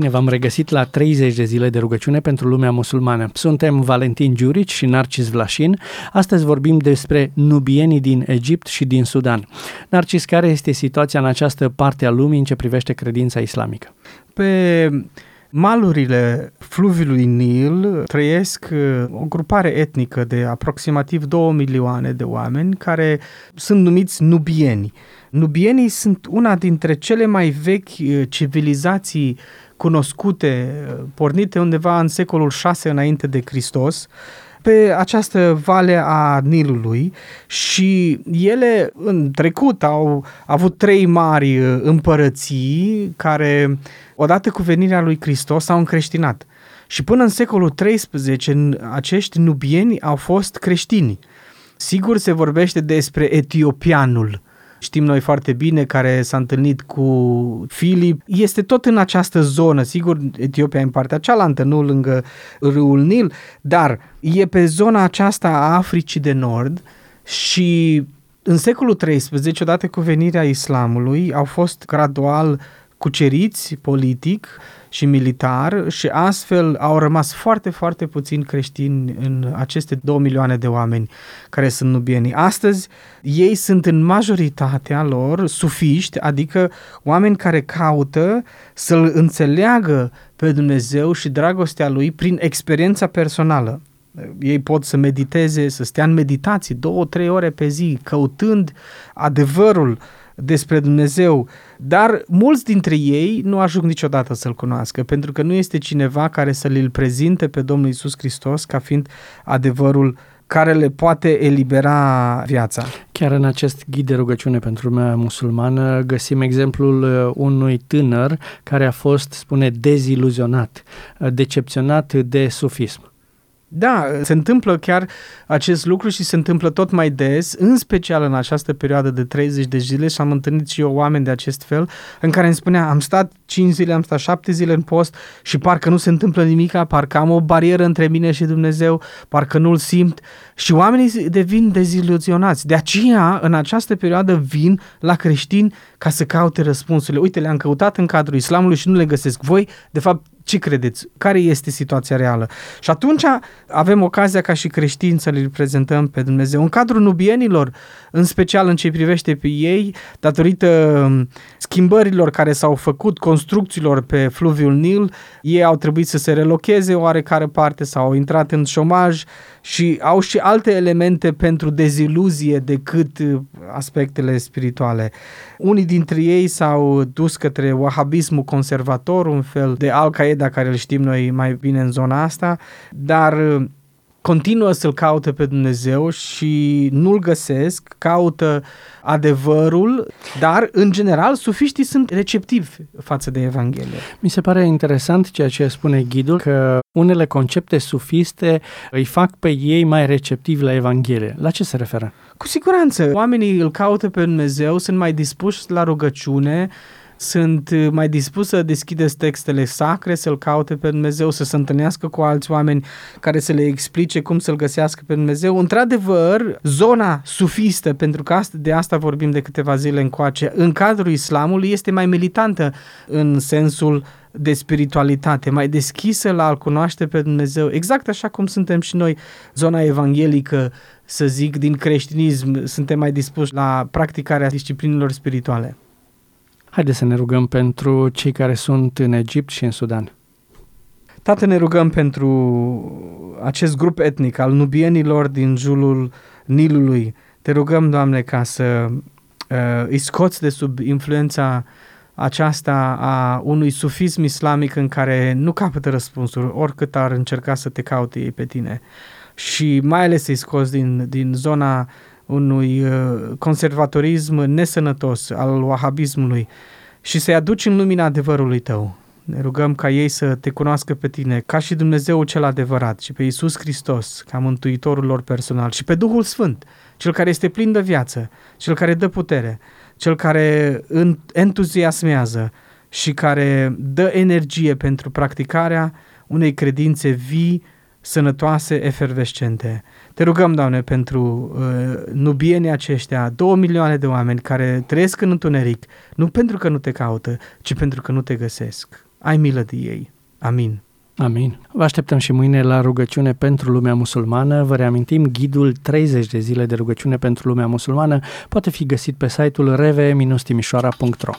bine v-am regăsit la 30 de zile de rugăciune pentru lumea musulmană. Suntem Valentin Giurici și Narcis Vlașin. Astăzi vorbim despre nubienii din Egipt și din Sudan. Narcis, care este situația în această parte a lumii în ce privește credința islamică? Pe malurile fluviului Nil trăiesc uh, o grupare etnică de aproximativ 2 milioane de oameni care sunt numiți nubieni. Nubienii sunt una dintre cele mai vechi uh, civilizații cunoscute, uh, pornite undeva în secolul 6 înainte de Hristos, pe această vale a Nilului și ele în trecut au avut trei mari uh, împărății care, odată cu venirea lui Hristos, s-au încreștinat. Și până în secolul XIII, acești nubieni au fost creștini. Sigur se vorbește despre etiopianul, știm noi foarte bine, care s-a întâlnit cu Filip. Este tot în această zonă, sigur, Etiopia în partea cealaltă, nu lângă râul Nil, dar e pe zona aceasta a Africii de Nord și în secolul XIII, odată cu venirea islamului, au fost gradual cuceriți politic și militar și astfel au rămas foarte, foarte puțini creștini în aceste două milioane de oameni care sunt nubienii. Astăzi ei sunt în majoritatea lor sufiști, adică oameni care caută să-L înțeleagă pe Dumnezeu și dragostea Lui prin experiența personală. Ei pot să mediteze, să stea în meditații două, trei ore pe zi, căutând adevărul despre Dumnezeu, dar mulți dintre ei nu ajung niciodată să-L cunoască, pentru că nu este cineva care să l prezinte pe Domnul Isus Hristos ca fiind adevărul care le poate elibera viața. Chiar în acest ghid de rugăciune pentru lumea musulmană găsim exemplul uh, unui tânăr care a fost, spune, deziluzionat, uh, decepționat de sufism. Da, se întâmplă chiar acest lucru și se întâmplă tot mai des, în special în această perioadă de 30 de zile și am întâlnit și eu oameni de acest fel, în care îmi spunea, am stat 5 zile, am stat 7 zile în post și parcă nu se întâmplă nimic, parcă am o barieră între mine și Dumnezeu, parcă nu-L simt și oamenii devin deziluzionați. De aceea, în această perioadă vin la creștini ca să caute răspunsurile. Uite, le-am căutat în cadrul islamului și nu le găsesc. Voi, de fapt, ce credeți? Care este situația reală? Și atunci avem ocazia ca și creștini să le reprezentăm pe Dumnezeu. În cadrul nubienilor, în special în ce privește pe ei, datorită um, schimbărilor care s-au făcut, construcțiilor pe fluviul Nil, ei au trebuit să se relocheze oarecare parte sau au intrat în șomaj și au și alte elemente pentru deziluzie decât uh, aspectele spirituale. Unii dintre ei s-au dus către wahabismul conservator, un fel de Al-Qaeda care îl știm noi mai bine în zona asta, dar uh, continuă să-L caute pe Dumnezeu și nu-L găsesc, caută adevărul, dar, în general, sufiștii sunt receptivi față de Evanghelie. Mi se pare interesant ceea ce spune ghidul, că unele concepte sufiste îi fac pe ei mai receptivi la Evanghelie. La ce se referă? Cu siguranță. Oamenii îl caută pe Dumnezeu, sunt mai dispuși la rugăciune, sunt uh, mai dispus să deschideți textele sacre, să-L caute pe Dumnezeu, să se întâlnească cu alți oameni care să le explice cum să-L găsească pe Dumnezeu. Într-adevăr, zona sufistă, pentru că de asta vorbim de câteva zile încoace, în cadrul islamului este mai militantă în sensul de spiritualitate, mai deschisă la a-L cunoaște pe Dumnezeu, exact așa cum suntem și noi, zona evanghelică, să zic, din creștinism, suntem mai dispuși la practicarea disciplinelor spirituale. Haideți să ne rugăm pentru cei care sunt în Egipt și în Sudan. Tată, ne rugăm pentru acest grup etnic al nubienilor din jurul Nilului. Te rugăm, Doamne, ca să uh, îi scoți de sub influența aceasta a unui sufism islamic în care nu capătă răspunsuri, oricât ar încerca să te caute ei pe tine. Și mai ales să-i scoți din, din zona unui uh, conservatorism nesănătos al wahabismului și să-i aduci în lumina adevărului tău. Ne rugăm ca ei să te cunoască pe tine ca și Dumnezeu cel adevărat și pe Iisus Hristos ca mântuitorul lor personal și pe Duhul Sfânt, cel care este plin de viață, cel care dă putere, cel care entuziasmează și care dă energie pentru practicarea unei credințe vii, sănătoase, efervescente. Te rugăm, Doamne, pentru uh, nubienii aceștia, două milioane de oameni care trăiesc în întuneric, nu pentru că nu te caută, ci pentru că nu te găsesc. ai milă de ei. Amin. Amin. Vă așteptăm și mâine la rugăciune pentru lumea musulmană. Vă reamintim, ghidul 30 de zile de rugăciune pentru lumea musulmană poate fi găsit pe site-ul reve-timișoara.ro